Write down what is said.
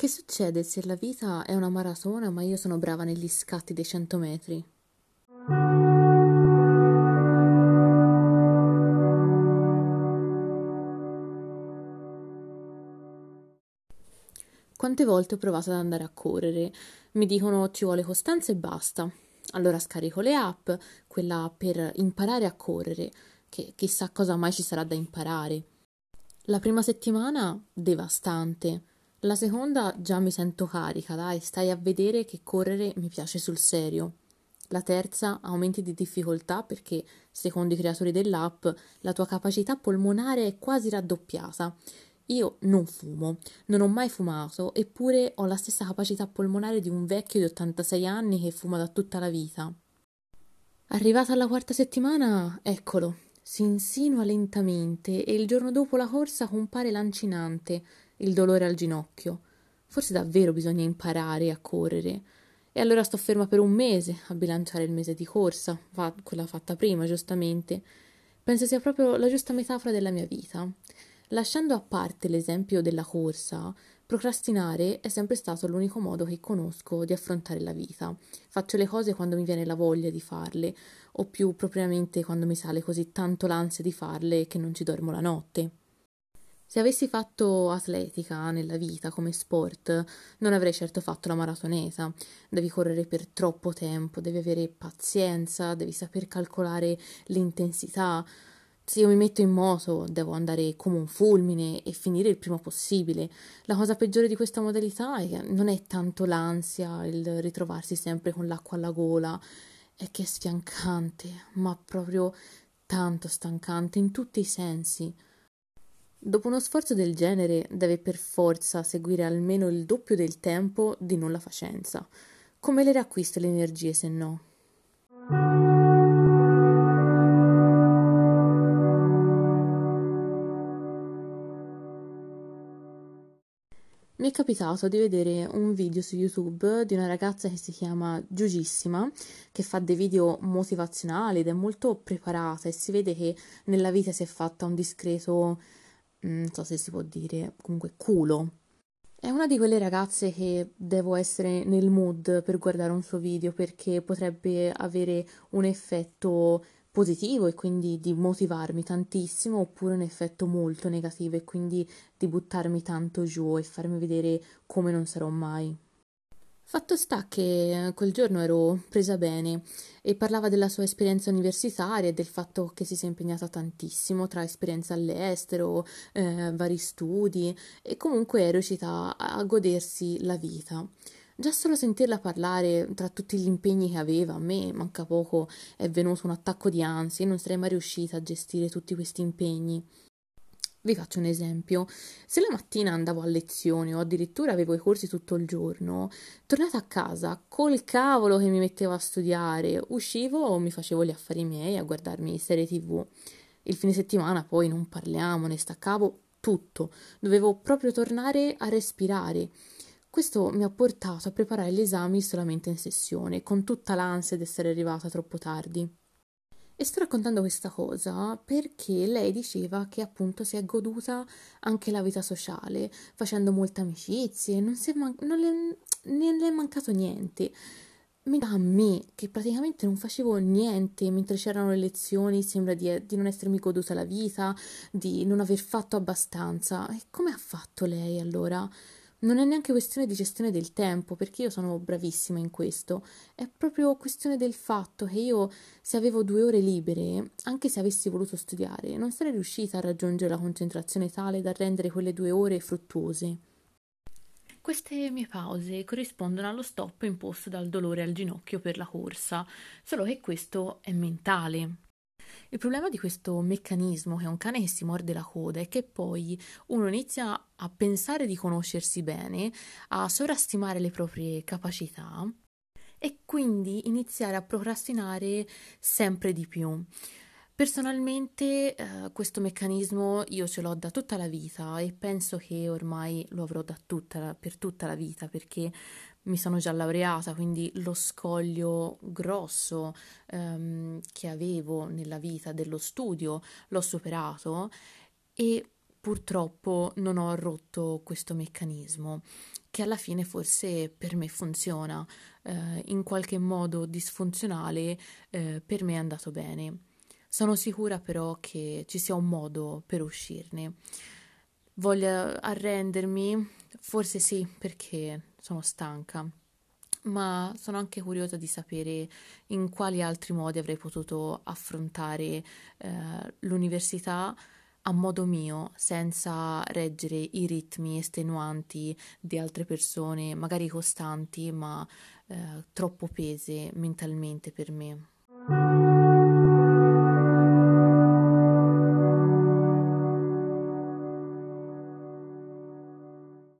Che succede se la vita è una maratona ma io sono brava negli scatti dei 100 metri? Quante volte ho provato ad andare a correre? Mi dicono ci vuole costanza e basta. Allora scarico le app, quella per imparare a correre, che chissà cosa mai ci sarà da imparare. La prima settimana devastante. La seconda già mi sento carica, dai, stai a vedere che correre mi piace sul serio. La terza, aumenti di difficoltà perché, secondo i creatori dell'app, la tua capacità polmonare è quasi raddoppiata. Io non fumo, non ho mai fumato, eppure ho la stessa capacità polmonare di un vecchio di 86 anni che fuma da tutta la vita. Arrivata alla quarta settimana, eccolo, si insinua lentamente e il giorno dopo la corsa compare lancinante, il dolore al ginocchio. Forse davvero bisogna imparare a correre. E allora sto ferma per un mese a bilanciare il mese di corsa, fa, quella fatta prima, giustamente. Penso sia proprio la giusta metafora della mia vita. Lasciando a parte l'esempio della corsa, procrastinare è sempre stato l'unico modo che conosco di affrontare la vita. Faccio le cose quando mi viene la voglia di farle, o più propriamente quando mi sale così tanto l'ansia di farle che non ci dormo la notte. Se avessi fatto atletica nella vita come sport, non avrei certo fatto la maratonesa. Devi correre per troppo tempo, devi avere pazienza, devi saper calcolare l'intensità. Se io mi metto in moto, devo andare come un fulmine e finire il prima possibile. La cosa peggiore di questa modalità è che non è tanto l'ansia, il ritrovarsi sempre con l'acqua alla gola, è che è sfiancante, ma proprio tanto stancante in tutti i sensi. Dopo uno sforzo del genere deve per forza seguire almeno il doppio del tempo di non la facenza. Come le riacquisto le energie se no? Mi è capitato di vedere un video su YouTube di una ragazza che si chiama Giugissima, che fa dei video motivazionali ed è molto preparata e si vede che nella vita si è fatta un discreto non so se si può dire, comunque culo. È una di quelle ragazze che devo essere nel mood per guardare un suo video perché potrebbe avere un effetto positivo e quindi di motivarmi tantissimo oppure un effetto molto negativo e quindi di buttarmi tanto giù e farmi vedere come non sarò mai. Fatto sta che eh, quel giorno ero presa bene e parlava della sua esperienza universitaria e del fatto che si sia impegnata tantissimo tra esperienza all'estero, eh, vari studi e comunque è riuscita a godersi la vita. Già solo sentirla parlare tra tutti gli impegni che aveva, a me manca poco, è venuto un attacco di ansia e non sarei mai riuscita a gestire tutti questi impegni. Vi faccio un esempio. Se la mattina andavo a lezione o addirittura avevo i corsi tutto il giorno, tornata a casa col cavolo che mi mettevo a studiare, uscivo o mi facevo gli affari miei a guardarmi serie tv. Il fine settimana poi non parliamo, ne staccavo tutto. Dovevo proprio tornare a respirare. Questo mi ha portato a preparare gli esami solamente in sessione, con tutta l'ansia di essere arrivata troppo tardi. E sto raccontando questa cosa perché lei diceva che appunto si è goduta anche la vita sociale, facendo molte amicizie, non, man- non le, non le è mancato niente. A me, che praticamente non facevo niente mentre c'erano le lezioni, sembra di, di non essermi goduta la vita, di non aver fatto abbastanza. E come ha fatto lei allora? Non è neanche questione di gestione del tempo, perché io sono bravissima in questo. È proprio questione del fatto che io, se avevo due ore libere, anche se avessi voluto studiare, non sarei riuscita a raggiungere la concentrazione tale da rendere quelle due ore fruttuose. Queste mie pause corrispondono allo stop imposto dal dolore al ginocchio per la corsa, solo che questo è mentale. Il problema di questo meccanismo, che è un cane che si morde la coda, è che poi uno inizia a pensare di conoscersi bene, a sovrastimare le proprie capacità e quindi iniziare a procrastinare sempre di più. Personalmente eh, questo meccanismo io ce l'ho da tutta la vita e penso che ormai lo avrò tutta, per tutta la vita perché mi sono già laureata, quindi lo scoglio grosso ehm, che avevo nella vita dello studio l'ho superato e purtroppo non ho rotto questo meccanismo che alla fine forse per me funziona, eh, in qualche modo disfunzionale, eh, per me è andato bene. Sono sicura però che ci sia un modo per uscirne. Voglio arrendermi? Forse sì, perché sono stanca, ma sono anche curiosa di sapere in quali altri modi avrei potuto affrontare eh, l'università a modo mio, senza reggere i ritmi estenuanti di altre persone, magari costanti, ma eh, troppo pese mentalmente per me.